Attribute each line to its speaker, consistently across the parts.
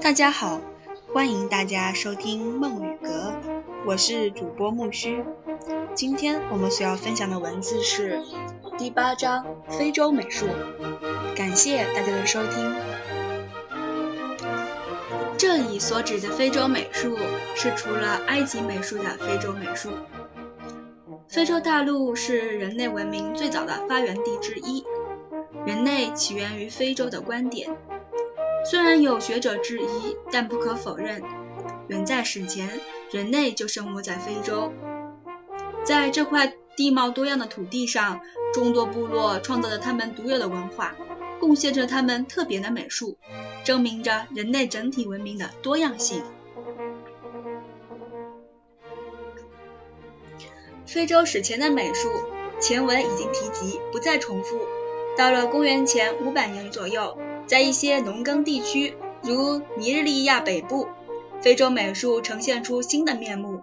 Speaker 1: 大家好，欢迎大家收听梦语阁，我是主播木须。今天我们所要分享的文字是第八章非洲美术。感谢大家的收听。这里所指的非洲美术是除了埃及美术的非洲美术。非洲大陆是人类文明最早的发源地之一，人类起源于非洲的观点。虽然有学者质疑，但不可否认，远在史前，人类就生活在非洲。在这块地貌多样的土地上，众多部落创造着他们独有的文化，贡献着他们特别的美术，证明着人类整体文明的多样性。非洲史前的美术，前文已经提及，不再重复。到了公元前五百年左右。在一些农耕地区，如尼日利亚北部，非洲美术呈现出新的面目。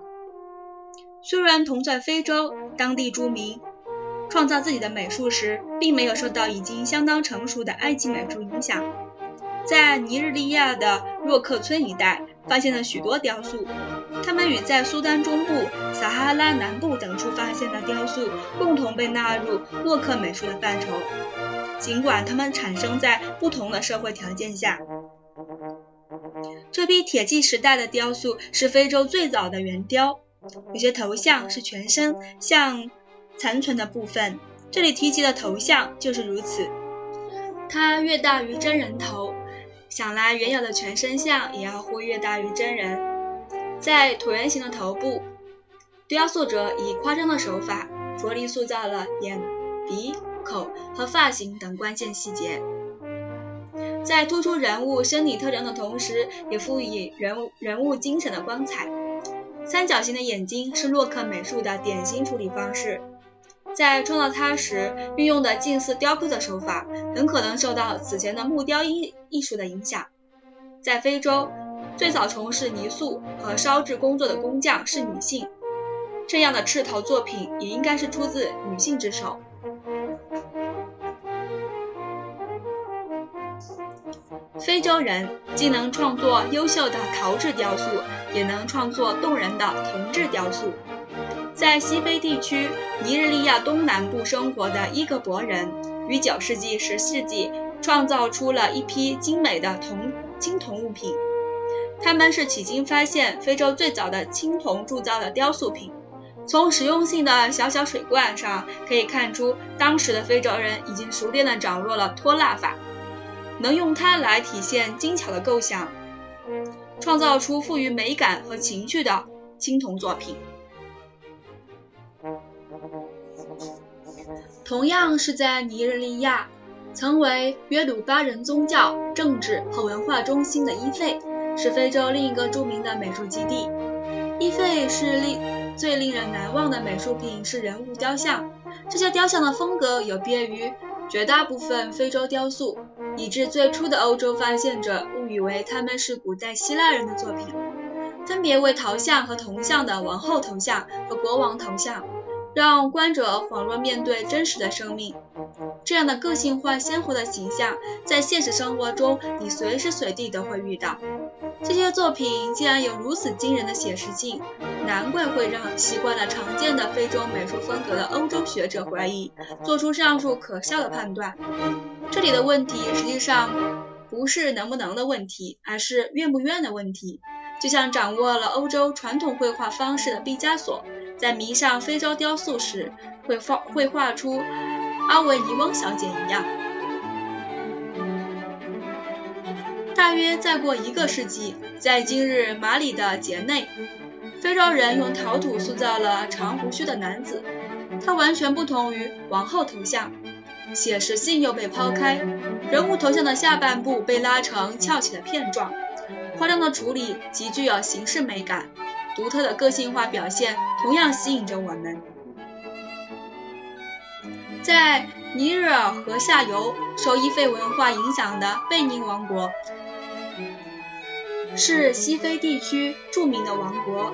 Speaker 1: 虽然同在非洲，当地居民创造自己的美术时，并没有受到已经相当成熟的埃及美术影响。在尼日利亚的洛克村一带，发现了许多雕塑，它们与在苏丹中部、撒哈拉南部等处发现的雕塑共同被纳入洛克美术的范畴。尽管它们产生在不同的社会条件下，这批铁器时代的雕塑是非洲最早的圆雕。有些头像是全身像残存的部分，这里提及的头像就是如此。它越大于真人头，想来原有的全身像也要忽略大于真人。在椭圆形的头部，雕塑者以夸张的手法着力塑造了眼、鼻。口和发型等关键细节，在突出人物生理特征的同时，也赋予人物人物精神的光彩。三角形的眼睛是洛克美术的典型处理方式，在创造它时运用的近似雕刻的手法，很可能受到此前的木雕艺艺术的影响。在非洲，最早从事泥塑和烧制工作的工匠是女性，这样的赤陶作品也应该是出自女性之手。非洲人既能创作优秀的陶制雕塑，也能创作动人的铜制雕塑。在西非地区尼日利亚东南部生活的伊格博人，于9世纪、10世纪创造出了一批精美的铜青铜物品。他们是迄今发现非洲最早的青铜铸造的雕塑品。从实用性的小小水罐上可以看出，当时的非洲人已经熟练地掌握了拖蜡法。能用它来体现精巧的构想，创造出富于美感和情趣的青铜作品。同样是在尼日利亚，曾为约鲁巴人宗教、政治和文化中心的伊费，是非洲另一个著名的美术基地。伊费是令最令人难忘的美术品是人物雕像，这些雕像的风格有别于绝大部分非洲雕塑。以致最初的欧洲发现者误以为他们是古代希腊人的作品，分别为陶像和铜像的王后头像和国王头像，让观者恍若面对真实的生命。这样的个性化鲜活的形象，在现实生活中你随时随地都会遇到。这些作品竟然有如此惊人的写实性，难怪会让习惯了常见的非洲美术风格的欧洲学者怀疑，做出上述可笑的判断。这里的问题实际上不是能不能的问题，而是愿不愿的问题。就像掌握了欧洲传统绘画方式的毕加索，在迷上非洲雕塑时，会画会画出阿维尼翁小姐一样。大约再过一个世纪，在今日马里的杰内，非洲人用陶土塑造了长胡须的男子，他完全不同于王后头像。写实性又被抛开，人物头像的下半部被拉成翘起的片状，夸张的处理极具有形式美感，独特的个性化表现同样吸引着我们。在尼日尔河下游受伊费文化影响的贝宁王国，是西非地区著名的王国。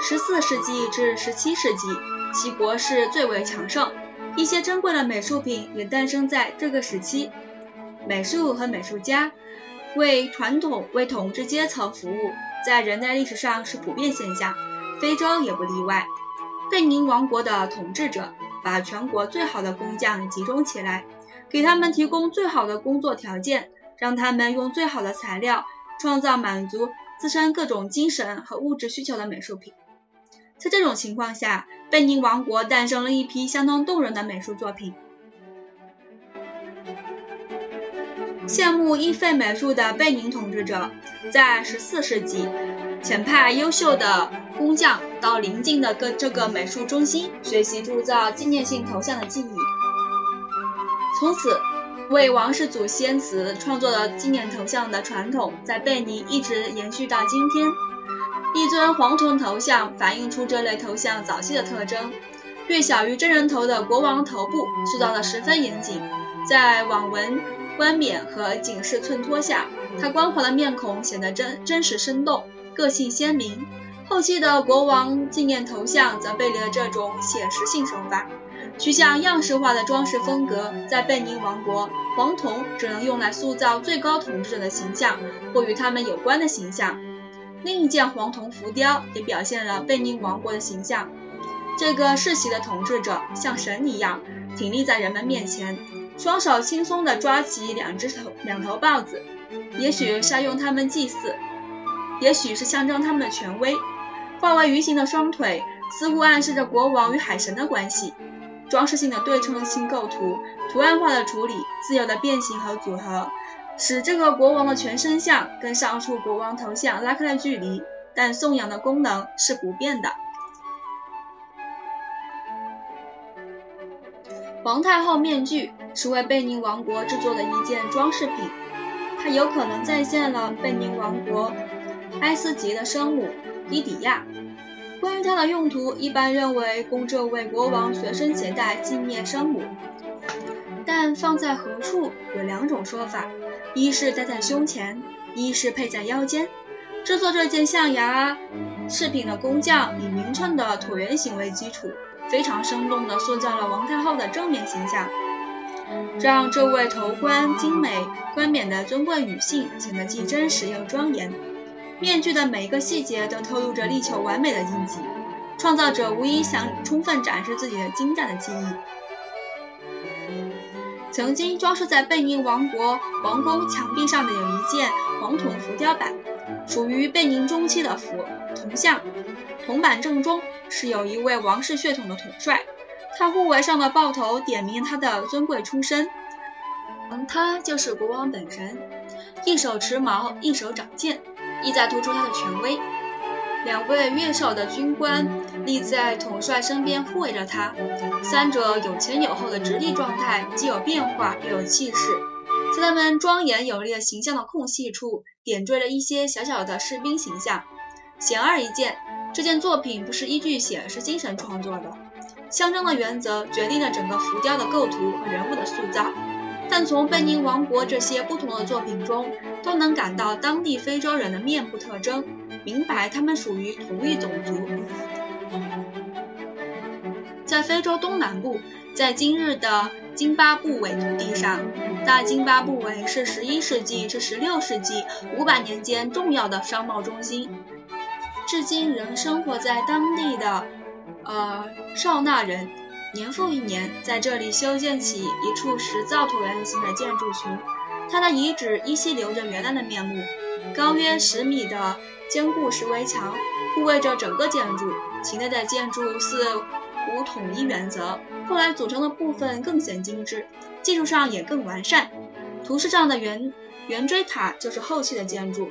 Speaker 1: 十四世纪至十七世纪，其国势最为强盛。一些珍贵的美术品也诞生在这个时期，美术和美术家为传统为统治阶层服务，在人类历史上是普遍现象，非洲也不例外。贝宁王国的统治者把全国最好的工匠集中起来，给他们提供最好的工作条件，让他们用最好的材料创造满足自身各种精神和物质需求的美术品。在这种情况下，贝宁王国诞生了一批相当动人的美术作品。羡慕伊费美术的贝宁统治者，在14世纪遣派优秀的工匠到邻近的各这个美术中心学习铸造纪念性头像的技艺。从此，为王室祖先祠创作的纪念头像的传统在贝宁一直延续到今天。一尊黄铜头像反映出这类头像早期的特征：略小于真人头的国王头部塑造的十分严谨，在网纹。冠冕和警示衬托下，他光滑的面孔显得真真实生动，个性鲜明。后期的国王纪念头像则背离了这种写实性手法，趋向样式化的装饰风格。在贝宁王国，黄铜只能用来塑造最高统治者的形象或与他们有关的形象。另一件黄铜浮雕也表现了贝宁王国的形象，这个世袭的统治者像神一样挺立在人们面前。双手轻松地抓起两只头两头豹子，也许是要用它们祭祀，也许是象征他们的权威。化为鱼形的双腿似乎暗示着国王与海神的关系。装饰性的对称性构图、图案化的处理、自由的变形和组合，使这个国王的全身像跟上述国王头像拉开了距离，但颂扬的功能是不变的。皇太后面具是为贝宁王国制作的一件装饰品，它有可能再现了贝宁王国埃斯吉的生母伊迪亚。关于它的用途，一般认为供这位国王随身携带纪念生母，但放在何处有两种说法：一是戴在胸前，一是配在腰间。制作这件象牙饰品的工匠以匀称的椭圆形为基础。非常生动地塑造了王太后的正面形象，让这位头冠精美、冠冕的尊贵女性显得既真实又庄严。面具的每一个细节都透露着力求完美的印记，创造者无疑想充分展示自己的精湛的技艺。曾经装饰在贝宁王国王宫墙壁上的有一件黄铜浮雕板，属于贝宁中期的符铜像。铜板正中是有一位王室血统的统帅，他护卫上的豹头点明他的尊贵出身，嗯，他就是国王本人，一手持矛，一手掌剑，意在突出他的权威。两位越少的军官立在统帅身边护卫着他，三者有前有后的直立状态，既有变化又有气势。在他们庄严有力的形象的空隙处，点缀了一些小小的士兵形象。显而易见。这件作品不是依据写实精神创作的，象征的原则决定了整个浮雕的构图和人物的塑造。但从贝宁王国这些不同的作品中，都能感到当地非洲人的面部特征，明白他们属于同一种族。在非洲东南部，在今日的津巴布韦土地上，大津巴布韦是11世纪至16世纪500年间重要的商贸中心。至今仍生活在当地的，呃，少纳人，年复一年在这里修建起一处石造椭圆形的建筑群。它的遗址依稀留着原来的面目，高约十米的坚固石围墙护卫着整个建筑。其内的建筑似无统一原则，后来组成的部分更显精致，技术上也更完善。图示上的圆圆锥塔就是后期的建筑。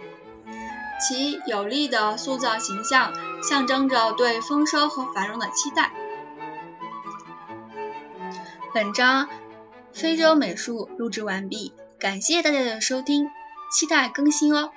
Speaker 1: 其有力的塑造形象，象征着对丰收和繁荣的期待。本章非洲美术录制完毕，感谢大家的收听，期待更新哦。